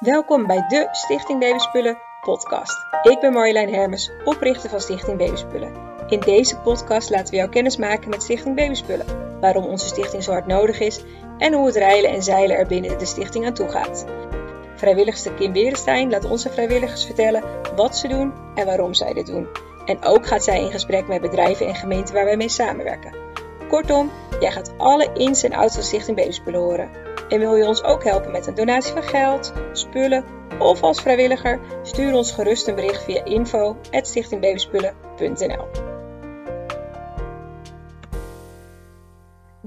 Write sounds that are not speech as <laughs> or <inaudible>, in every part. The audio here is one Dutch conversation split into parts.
Welkom bij de Stichting Babyspullen podcast. Ik ben Marjolein Hermes, oprichter van Stichting Babyspullen. In deze podcast laten we jou kennis maken met Stichting Babyspullen, waarom onze stichting zo hard nodig is en hoe het reilen en zeilen er binnen de stichting aan toe gaat. Vrijwilligster Kim Berenstein laat onze vrijwilligers vertellen wat ze doen en waarom zij dit doen. En ook gaat zij in gesprek met bedrijven en gemeenten waar wij mee samenwerken. Kortom, jij gaat alle ins en outs van Stichting Babyspullen horen. En wil je ons ook helpen met een donatie van geld, spullen of als vrijwilliger? Stuur ons gerust een bericht via info.stichtingbabyspullen.nl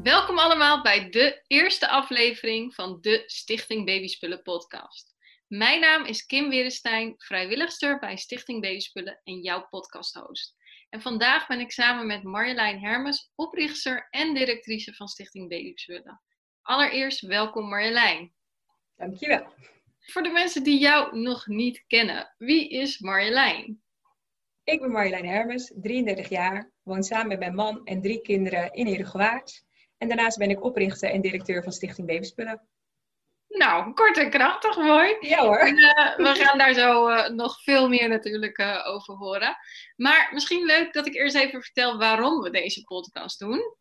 Welkom allemaal bij de eerste aflevering van de Stichting Babyspullen podcast. Mijn naam is Kim Werenstein, vrijwilligster bij Stichting Babyspullen en jouw podcasthost. En vandaag ben ik samen met Marjolein Hermes, oprichter en directrice van Stichting Babyspullen. Allereerst welkom Marjolein. Dankjewel. Voor de mensen die jou nog niet kennen, wie is Marjolein? Ik ben Marjolein Hermes, 33 jaar, woon samen met mijn man en drie kinderen in Herengewaard. En daarnaast ben ik oprichter en directeur van Stichting Babyspullen. Nou, kort en krachtig, mooi. Ja hoor. En, uh, we gaan daar zo uh, nog veel meer natuurlijk uh, over horen. Maar misschien leuk dat ik eerst even vertel waarom we deze podcast doen.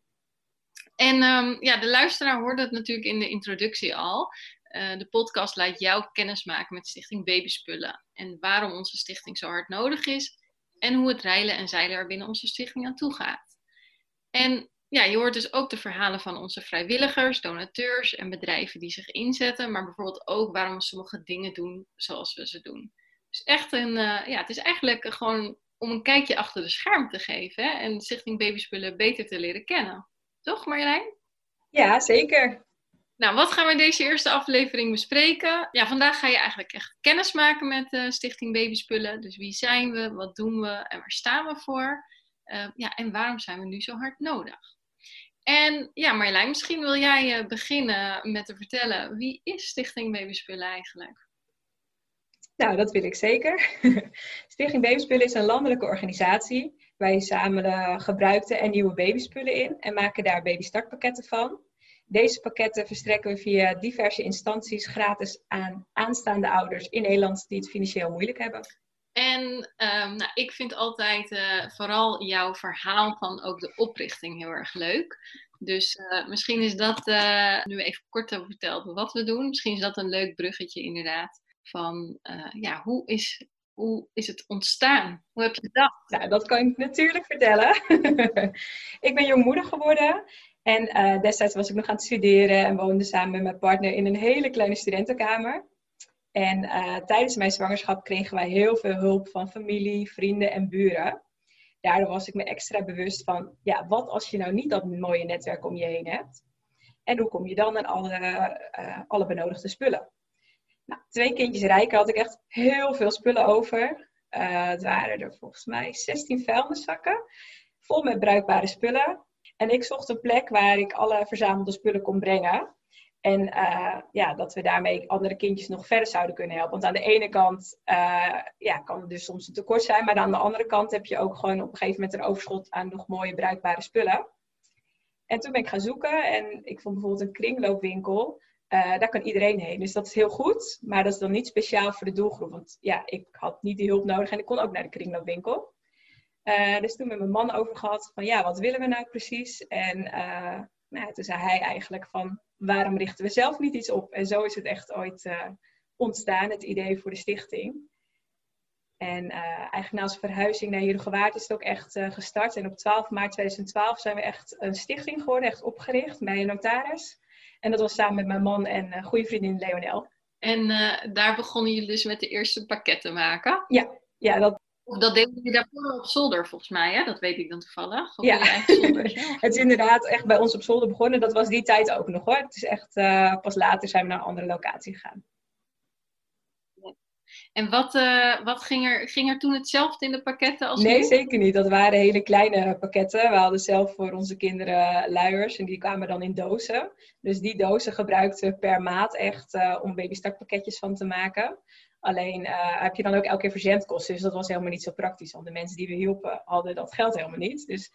En um, ja, de luisteraar hoorde het natuurlijk in de introductie al. Uh, de podcast laat jou kennis maken met Stichting Babyspullen. En waarom onze stichting zo hard nodig is. En hoe het reilen en zeilen er binnen onze stichting aan toe gaat. En ja, je hoort dus ook de verhalen van onze vrijwilligers, donateurs en bedrijven die zich inzetten. Maar bijvoorbeeld ook waarom we sommige dingen doen zoals we ze doen. Dus echt een, uh, ja, het is eigenlijk gewoon om een kijkje achter de scherm te geven. En Stichting Babyspullen beter te leren kennen. Toch Marjolein? Ja, zeker. Nou, wat gaan we in deze eerste aflevering bespreken? Ja, vandaag ga je eigenlijk echt kennis maken met uh, Stichting Babyspullen. Dus wie zijn we, wat doen we en waar staan we voor? Uh, ja, en waarom zijn we nu zo hard nodig? En ja, Marjolein, misschien wil jij uh, beginnen met te vertellen, wie is Stichting Babyspullen eigenlijk? Nou, dat wil ik zeker. <laughs> Stichting Babyspullen is een landelijke organisatie wij zamelen gebruikte en nieuwe babyspullen in en maken daar babystartpakketten van. Deze pakketten verstrekken we via diverse instanties gratis aan aanstaande ouders in Nederland die het financieel moeilijk hebben. En um, nou, ik vind altijd uh, vooral jouw verhaal van ook de oprichting heel erg leuk. Dus uh, misschien is dat, uh, nu even kort over verteld wat we doen, misschien is dat een leuk bruggetje inderdaad. Van ja, hoe is hoe is het ontstaan? Hoe heb je gedacht? Nou, dat kan ik natuurlijk vertellen. <laughs> ik ben jongmoeder geworden. En uh, destijds was ik nog aan het studeren en woonde samen met mijn partner in een hele kleine studentenkamer. En uh, tijdens mijn zwangerschap kregen wij heel veel hulp van familie, vrienden en buren. Daardoor was ik me extra bewust van, ja, wat als je nou niet dat mooie netwerk om je heen hebt? En hoe kom je dan aan alle, uh, alle benodigde spullen? Nou, twee kindjes rijken had ik echt heel veel spullen over. Uh, het waren er volgens mij 16 vuilniszakken, vol met bruikbare spullen. En ik zocht een plek waar ik alle verzamelde spullen kon brengen. En uh, ja, dat we daarmee andere kindjes nog verder zouden kunnen helpen. Want aan de ene kant uh, ja, kan het dus soms een tekort zijn. Maar aan de andere kant heb je ook gewoon op een gegeven moment een overschot aan nog mooie bruikbare spullen. En toen ben ik gaan zoeken en ik vond bijvoorbeeld een kringloopwinkel. Uh, daar kan iedereen heen. Dus dat is heel goed. Maar dat is dan niet speciaal voor de doelgroep. Want ja, ik had niet die hulp nodig en ik kon ook naar de kringloopwinkel. Uh, dus toen met mijn man over gehad van ja, wat willen we nou precies? En uh, nou, toen zei hij eigenlijk van waarom richten we zelf niet iets op? En zo is het echt ooit ontstaan, het idee voor de stichting. En eigenlijk naast verhuizing naar Heerdegewaard is het ook echt gestart. En op 12 maart 2012 zijn we echt een stichting geworden, echt opgericht bij een notaris. En dat was samen met mijn man en uh, goede vriendin Leonel. En uh, daar begonnen jullie dus met de eerste pakketten maken? Ja, ja dat... Dat deden jullie daarvoor op zolder volgens mij, hè? Dat weet ik dan toevallig. Of ja, <laughs> het is inderdaad echt bij ons op zolder begonnen. Dat was die tijd ook nog hoor. Het is echt, uh, pas later zijn we naar een andere locatie gegaan. En wat, uh, wat ging, er, ging er toen hetzelfde in de pakketten als Nee, nu? zeker niet. Dat waren hele kleine pakketten. We hadden zelf voor onze kinderen luiers en die kwamen dan in dozen. Dus die dozen gebruikten we per maat echt uh, om babystartpakketjes van te maken. Alleen uh, heb je dan ook elke keer verzendkosten. Dus dat was helemaal niet zo praktisch. Want de mensen die we hielpen hadden dat geld helemaal niet. Dus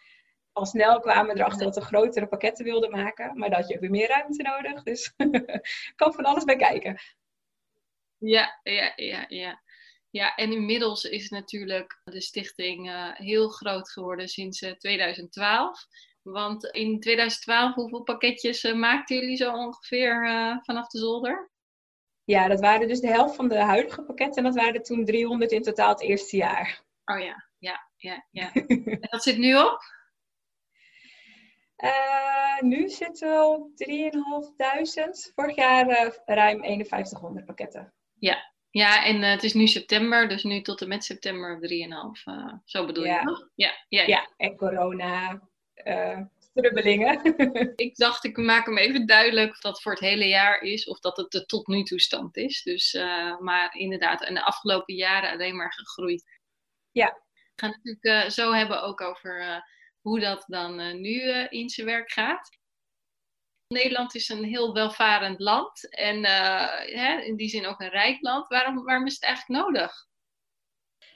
al snel kwamen we erachter dat we grotere pakketten wilden maken. Maar dat je ook weer meer ruimte nodig. Dus <laughs> kan van alles bij kijken. Ja, ja, ja, ja. Ja, en inmiddels is natuurlijk de stichting uh, heel groot geworden sinds 2012. Want in 2012, hoeveel pakketjes uh, maakten jullie zo ongeveer vanaf de zolder? Ja, dat waren dus de helft van de huidige pakketten. En dat waren er toen 300 in totaal het eerste jaar. Oh ja, ja, ja, ja. <laughs> en dat zit nu op? Uh, nu zitten we op 3.500. Vorig jaar uh, ruim 5100 pakketten. Ja, ja en uh, het is nu september, dus nu tot en met september 3,5. zo bedoel ja. je toch? Ja, ja, ja. ja en corona, strubbelingen. <laughs> ik dacht, ik maak hem even duidelijk of dat voor het hele jaar is of dat het de tot nu toe stand is. Dus, maar inderdaad, in de afgelopen jaren alleen maar gegroeid. Ja. We gaan het natuurlijk zo hebben ook over hoe dat dan uh, nu uh, in zijn werk gaat. Nederland is een heel welvarend land en uh, hè, in die zin ook een rijk land. Waarom, is het eigenlijk nodig?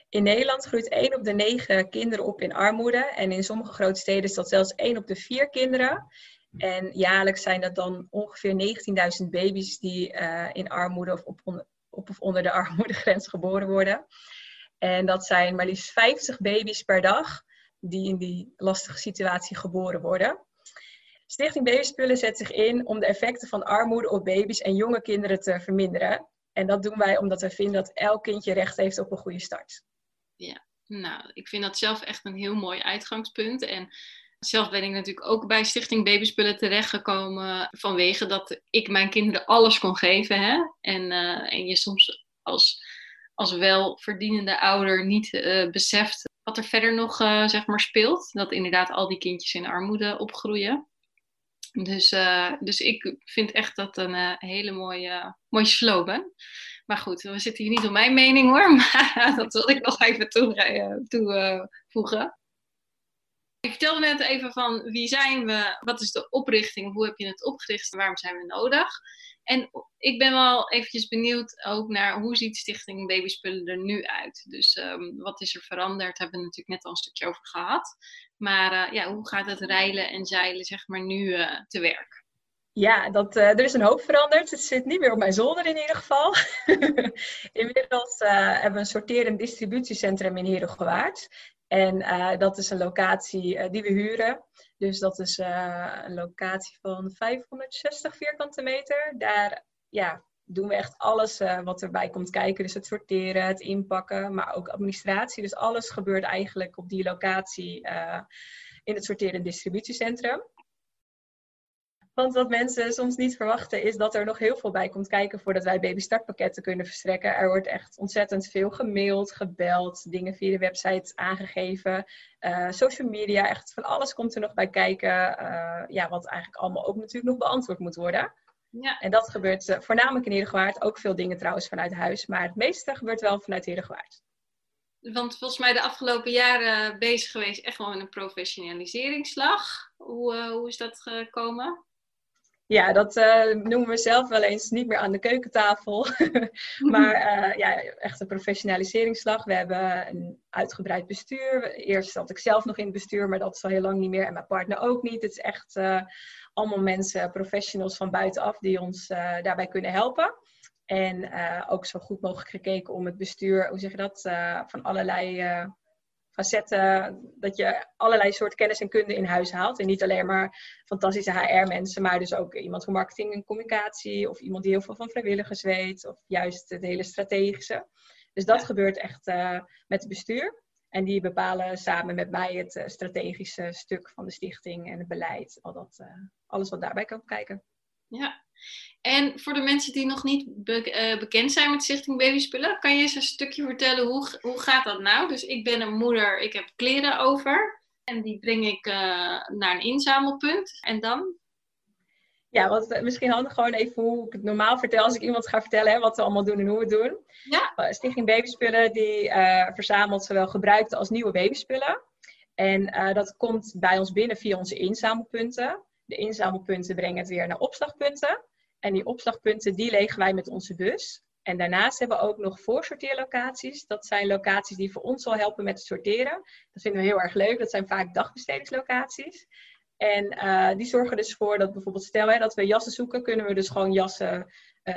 In Nederland groeit 1 op de 9 kinderen op in armoede. En in sommige grote steden is dat zelfs 1 op de 4 kinderen. En jaarlijks zijn dat dan ongeveer 19.000 baby's die in armoede of op, op of onder de armoedegrens geboren worden. En dat zijn maar liefst 50 baby's per dag die in die lastige situatie geboren worden. Stichting Babyspullen zet zich in om de effecten van armoede op baby's en jonge kinderen te verminderen. En dat doen wij omdat we vinden dat elk kindje recht heeft op een goede start. Ja, nou, ik vind dat zelf echt een heel mooi uitgangspunt. En zelf ben ik natuurlijk ook bij Stichting Babyspullen terechtgekomen vanwege dat ik mijn kinderen alles kon geven. Hè? En, uh, en je soms als, als welverdienende ouder niet uh, beseft wat er verder nog uh, zeg maar speelt. Dat inderdaad al die kindjes in armoede opgroeien. Dus, uh, dus ik vind echt dat een uh, hele mooie, mooie slogan. Maar goed, we zitten hier niet op mijn mening hoor. <laughs> Maar dat wil ik nog even toevoegen. Toe, ik vertelde net even van wie zijn we, wat is de oprichting, hoe heb je het opgericht en waarom zijn we nodig. En ik ben wel eventjes benieuwd ook naar hoe ziet Stichting Babyspullen er nu uit. Dus um, wat is er veranderd, hebben we natuurlijk net al een stukje over gehad. Maar uh, ja, hoe gaat het reilen en zeilen zeg maar nu uh, te werk? Ja, dat, uh, er is een hoop veranderd. Het zit niet meer op mijn zolder in ieder geval. <laughs> Inmiddels hebben we een sorterend distributiecentrum in Herengewaard. En dat is een locatie die we huren. Dus dat is een locatie van 560 vierkante meter. Daar ja, doen we echt alles wat erbij komt kijken. Dus het sorteren, het inpakken, maar ook administratie. Dus alles gebeurt eigenlijk op die locatie in het sorteren distributiecentrum. Want wat mensen soms niet verwachten is dat er nog heel veel bij komt kijken voordat wij babystartpakketten kunnen verstrekken. Er wordt echt ontzettend veel gemaild, gebeld, dingen via de website aangegeven. Uh, social media, echt van alles komt er nog bij kijken. Uh, ja, wat eigenlijk allemaal ook natuurlijk nog beantwoord moet worden. Ja. En dat gebeurt uh, voornamelijk in Herengewaard. Ook veel dingen trouwens vanuit huis. Maar het meeste gebeurt wel vanuit Herengewaard. Want volgens mij de afgelopen jaren bezig geweest echt wel met een professionaliseringsslag. Hoe, hoe is dat gekomen? Ja, dat uh, noemen we zelf wel eens niet meer aan de keukentafel. <laughs> maar uh, ja, echt een professionaliseringsslag. We hebben een uitgebreid bestuur. Eerst zat ik zelf nog in het bestuur, maar dat is al heel lang niet meer. En mijn partner ook niet. Het is echt uh, allemaal mensen, professionals van buitenaf, die ons daarbij kunnen helpen. En ook zo goed mogelijk gekeken om het bestuur, hoe zeg je dat, van allerlei facetten, dat je allerlei soort kennis en kunde in huis haalt. En niet alleen maar fantastische HR-mensen, maar dus ook iemand voor marketing en communicatie, of iemand die heel veel van vrijwilligers weet, of juist het hele strategische. Dus dat ja. gebeurt echt uh, met het bestuur. En die bepalen samen met mij het uh, strategische stuk van de stichting en het beleid. Al dat, uh, alles wat daarbij kan kijken. Ja, en voor de mensen die nog niet be uh, bekend zijn met Stichting Babyspullen, kan je eens een stukje vertellen hoe, hoe gaat dat nou? Dus ik ben een moeder, ik heb kleren over en die breng ik uh, naar een inzamelpunt. En dan? Ja, wat misschien handig gewoon even hoe ik het normaal vertel als ik iemand ga vertellen hè, wat we allemaal doen en hoe we het doen. Ja. Stichting Babyspullen die uh, verzamelt zowel gebruikte als nieuwe babyspullen. En dat komt bij ons binnen via onze inzamelpunten. De inzamelpunten brengen het weer naar opslagpunten. En die opslagpunten die legen wij met onze bus. En daarnaast hebben we ook nog voorsorteerlocaties. Dat zijn locaties die voor ons al helpen met het sorteren. Dat vinden we heel erg leuk. Dat zijn vaak dagbestedingslocaties. En uh, die zorgen dus voor dat bijvoorbeeld, stel hè, dat we jassen zoeken, kunnen we dus gewoon jassen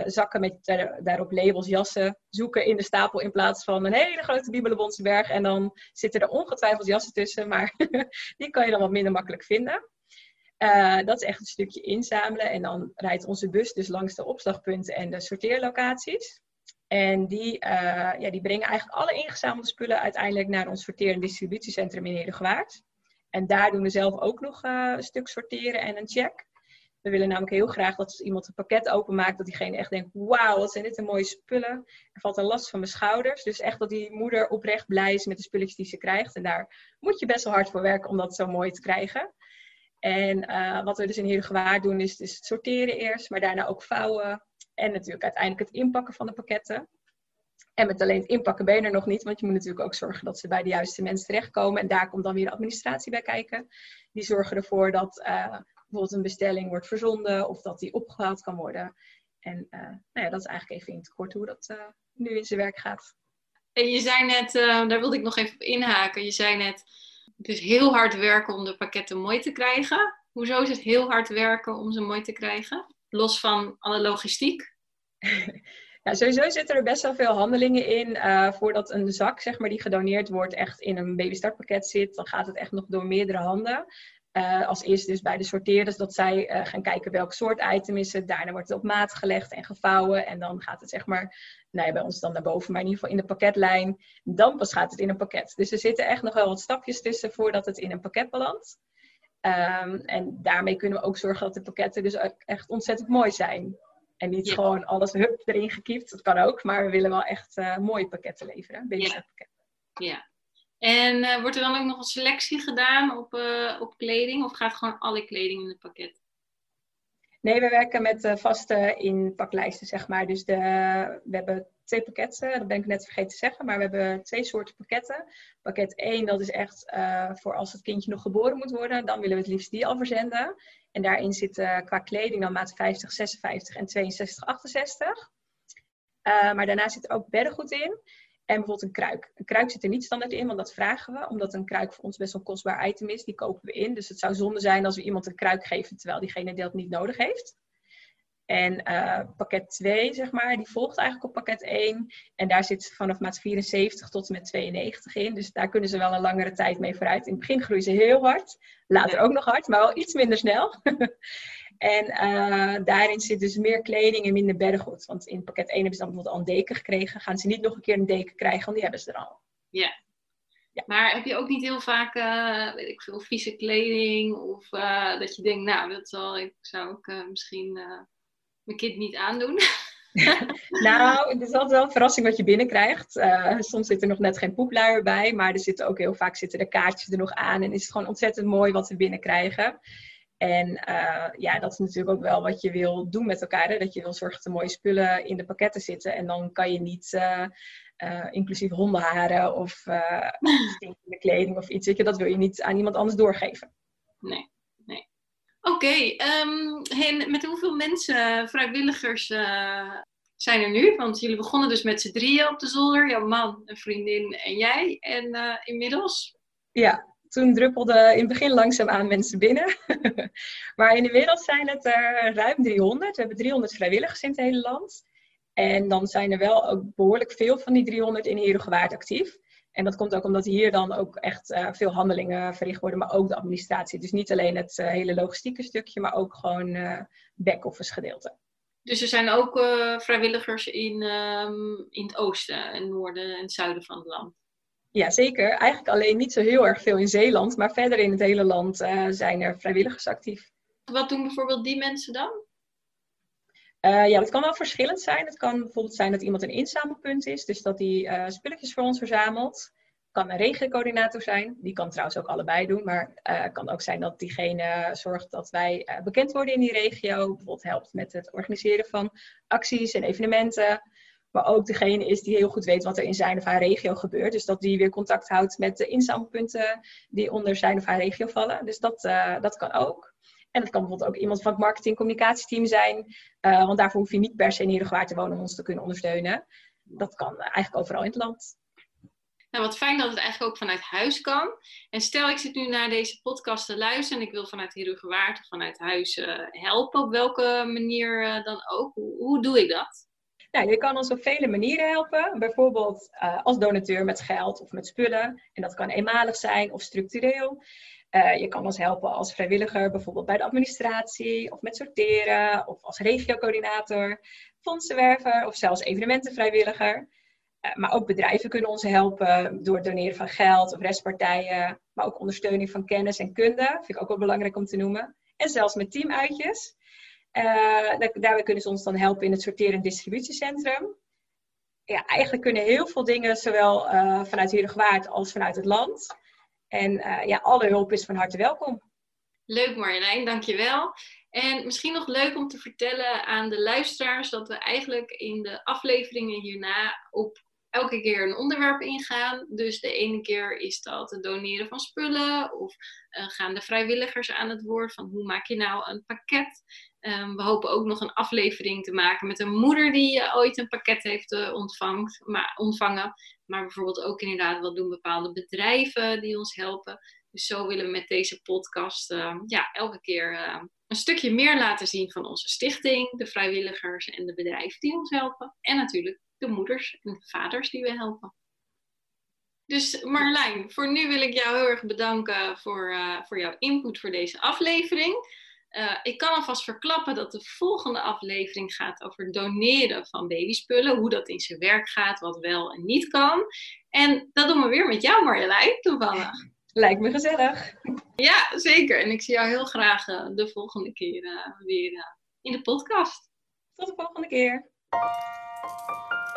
zakken met daarop labels, jassen zoeken in de stapel in plaats van een hele grote Bibelebonsberg. En dan zitten er ongetwijfeld jassen tussen, maar <laughs> die kan je dan wat minder makkelijk vinden. Dat is echt een stukje inzamelen. En dan rijdt onze bus dus langs de opslagpunten en de sorteerlocaties. En die, ja, die brengen eigenlijk alle ingezamelde spullen uiteindelijk naar ons sorteer- en distributiecentrum in Herengewaard. En daar doen we zelf ook nog uh, een stuk sorteren en een check. We willen namelijk heel graag dat als iemand een pakket openmaakt, dat diegene echt denkt: wauw, wat zijn dit een mooie spullen. Er valt een last van mijn schouders. Dus echt dat die moeder oprecht blij is met de spulletjes die ze krijgt. En daar moet je best wel hard voor werken om dat zo mooi te krijgen. En uh, wat we dus in Heergewaard doen, is dus het sorteren eerst, maar daarna ook vouwen. En natuurlijk uiteindelijk het inpakken van de pakketten. En met alleen het inpakken ben je er nog niet, want je moet natuurlijk ook zorgen dat ze bij de juiste mensen terechtkomen. En daar komt dan weer de administratie bij kijken. Die zorgen ervoor dat uh, bijvoorbeeld een bestelling wordt verzonden of dat die opgehaald kan worden. En uh, nou ja, dat is eigenlijk even in het kort hoe dat nu in zijn werk gaat. En je zei net, daar wilde ik nog even op inhaken. Je zei net, het is heel hard werken om de pakketten mooi te krijgen. Hoezo is het heel hard werken om ze mooi te krijgen? Los van alle logistiek? <laughs> Ja, sowieso zitten er best wel veel handelingen in uh, voordat een zak, zeg maar, die gedoneerd wordt, echt in een babystartpakket zit. Dan gaat het echt nog door meerdere handen. Uh, als eerste dus bij de sorteerders dat zij uh, gaan kijken welk soort item is het. Daarna wordt het op maat gelegd en gevouwen. En dan gaat het zeg maar, nou ja, bij ons dan naar boven, maar in ieder geval in de pakketlijn. Dan pas gaat het in een pakket. Dus er zitten echt nog wel wat stapjes tussen voordat het in een pakket belandt. Um, en daarmee kunnen we ook zorgen dat de pakketten dus echt ontzettend mooi zijn. En niet gewoon alles hup erin gekiept. Dat kan ook, maar we willen wel echt uh, mooie pakketten leveren. Ja. ja. En uh, wordt er dan ook nog een selectie gedaan op, uh, op kleding? Of gaat gewoon alle kleding in het pakket? Nee, we werken met vaste inpaklijsten, zeg maar. Dus de, we hebben twee pakketten, dat ben ik net vergeten te zeggen, maar we hebben twee soorten pakketten. Pakket 1, dat is echt voor als het kindje nog geboren moet worden, dan willen we het liefst die al verzenden. En daarin zit qua kleding dan maat 50, 56 en 62, 68. Uh, maar daarna zit ook beddengoed in. En bijvoorbeeld een kruik. Een kruik zit er niet standaard in, want dat vragen we. Omdat een kruik voor ons best wel een kostbaar item is. Die kopen we in. Dus het zou zonde zijn als we iemand een kruik geven terwijl diegene dat niet nodig heeft. En uh, pakket 2, zeg maar, die volgt eigenlijk op pakket 1. En daar zit vanaf maat 74 tot en met 92 in. Dus daar kunnen ze wel een langere tijd mee vooruit. In het begin groeien ze heel hard. Later ook nog hard, maar wel iets minder snel. <laughs> en uh, daarin zit dus meer kleding en minder beddengoed. Want in pakket 1 hebben ze dan bijvoorbeeld al een deken gekregen. Gaan ze niet nog een keer een deken krijgen, want die hebben ze er al. Ja. Ja. Maar heb je ook niet heel vaak, uh, weet ik veel, vieze kleding? Of dat je denkt, nou, dat zal, ik, zou ik misschien mijn kind niet aandoen? <laughs> <laughs> nou, het is altijd wel een verrassing wat je binnenkrijgt. Uh, soms zit er nog net geen poepluier bij, maar er zitten ook heel vaak zitten de kaartjes er nog aan. En is het gewoon ontzettend mooi wat we binnenkrijgen. En uh, ja, dat is natuurlijk ook wel wat je wil doen met elkaar. Hè? Dat je wil zorgen dat er mooie spullen in de pakketten zitten. En dan kan je niet, uh, inclusief hondenharen of <laughs> stinkende kleding of iets, dat wil je niet aan iemand anders doorgeven. Nee. Oké, okay, um, ehm, met hoeveel mensen, vrijwilligers, uh, zijn er nu? Want jullie begonnen dus met z'n drieën op de zolder, jouw man, een vriendin en jij. En uh, inmiddels? Ja, toen druppelden in het begin langzaamaan mensen binnen. <laughs> maar inmiddels zijn het er ruim 300. We hebben 300 vrijwilligers in het hele land. En dan zijn er wel ook behoorlijk veel van die 300 in Herengewaard actief. En dat komt ook omdat hier dan ook echt uh, veel handelingen verricht worden, maar ook de administratie. Dus niet alleen het uh, hele logistieke stukje, maar ook gewoon uh, back-office gedeelte. Dus er zijn ook vrijwilligers in, um, in het oosten en noorden en zuiden van het land? Ja, zeker. Eigenlijk alleen niet zo heel erg veel in Zeeland, maar verder in het hele land zijn er vrijwilligers actief. Wat doen bijvoorbeeld die mensen dan? Uh, ja, dat kan wel verschillend zijn. Het kan bijvoorbeeld zijn dat iemand een inzamelpunt is, dus dat die uh, spulletjes voor ons verzamelt. Het kan een regiocoördinator zijn, die kan trouwens ook allebei doen, maar het kan ook zijn dat diegene zorgt dat wij bekend worden in die regio. Bijvoorbeeld helpt met het organiseren van acties en evenementen. Maar ook degene is die heel goed weet wat er in zijn of haar regio gebeurt. Dus dat die weer contact houdt met de inzamelpunten die onder zijn of haar regio vallen. Dus dat, dat kan ook. En het kan bijvoorbeeld ook iemand van het marketing communicatieteam zijn. Uh, want daarvoor hoef je niet per se in Herengewaard te wonen om ons te kunnen ondersteunen. Dat kan eigenlijk overal in het land. Nou, wat fijn dat het eigenlijk ook vanuit huis kan. En stel, ik zit nu naar deze podcast te luisteren en ik wil vanuit of vanuit huis uh, helpen, op welke manier dan ook. Hoe, doe ik dat? Nou, je kan ons op vele manieren helpen. Bijvoorbeeld uh, als donateur met geld of met spullen. En dat kan eenmalig zijn of structureel. je kan ons helpen als vrijwilliger, bijvoorbeeld bij de administratie of met sorteren of als regiocoördinator, fondsenwerver of zelfs evenementenvrijwilliger. Eh, maar ook bedrijven kunnen ons helpen door het doneren van geld of restpartijen. Maar ook ondersteuning van kennis en kunde. Vind ik ook wel belangrijk om te noemen. En zelfs met teamuitjes. Uh, daarbij kunnen ze ons dan helpen in het sorteren- en distributiecentrum. Ja, eigenlijk kunnen heel veel dingen, zowel uh, vanuit Heerdegewaard als vanuit het land. En uh, ja, alle hulp is van harte welkom. Leuk Marjolein, dankjewel. En misschien nog leuk om te vertellen aan de luisteraars dat we eigenlijk in de afleveringen hierna op elke keer een onderwerp ingaan. Dus de ene keer is dat het doneren van spullen of gaan de vrijwilligers aan het woord van hoe maak je nou een pakket. Um, we hopen ook nog een aflevering te maken met een moeder die uh, ooit een pakket heeft ontvangt, maar, ontvangen. Maar bijvoorbeeld ook inderdaad wat doen bepaalde bedrijven die ons helpen. Dus zo willen we met deze podcast ja, elke keer een stukje meer laten zien van onze stichting, de vrijwilligers en de bedrijven die ons helpen. En natuurlijk de moeders en vaders die we helpen. Dus Marlijn, voor nu wil ik jou heel erg bedanken voor, uh, voor jouw input voor deze aflevering. Uh, ik kan alvast verklappen dat de volgende aflevering gaat over doneren van babyspullen. Hoe dat in zijn werk gaat, wat wel en niet kan. En dat doen we weer met jou Marjolein, toevallig. Lijkt me gezellig. Ja, zeker. En ik zie jou heel graag uh, de volgende keer weer in de podcast. Tot de volgende keer.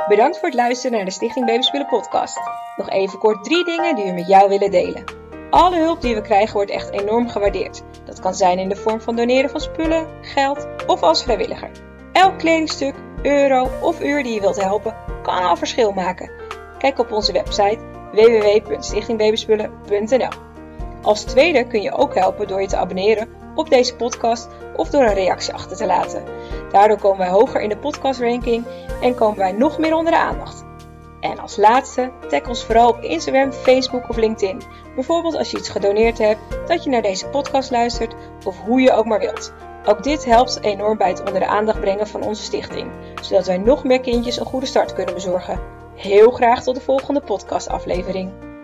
Bedankt voor het luisteren naar de Stichting Babyspullen podcast. Nog even kort drie dingen die we met jou willen delen. Alle hulp die we krijgen wordt echt enorm gewaardeerd. Dat kan zijn in de vorm van doneren van spullen, geld of als vrijwilliger. Elk kledingstuk, euro of uur die je wilt helpen, kan al verschil maken. Kijk op onze website www.stichtingbabyspullen.nl. Als tweede kun je ook helpen door je te abonneren op deze podcast of door een reactie achter te laten. Daardoor komen wij hoger in de podcastranking en komen wij nog meer onder de aandacht. En als laatste, tag ons vooral op Instagram, Facebook of LinkedIn. Bijvoorbeeld als je iets gedoneerd hebt, dat je naar deze podcast luistert of hoe je ook maar wilt. Ook dit helpt enorm bij het onder de aandacht brengen van onze stichting, zodat wij nog meer kindjes een goede start kunnen bezorgen. Heel graag tot de volgende podcastaflevering.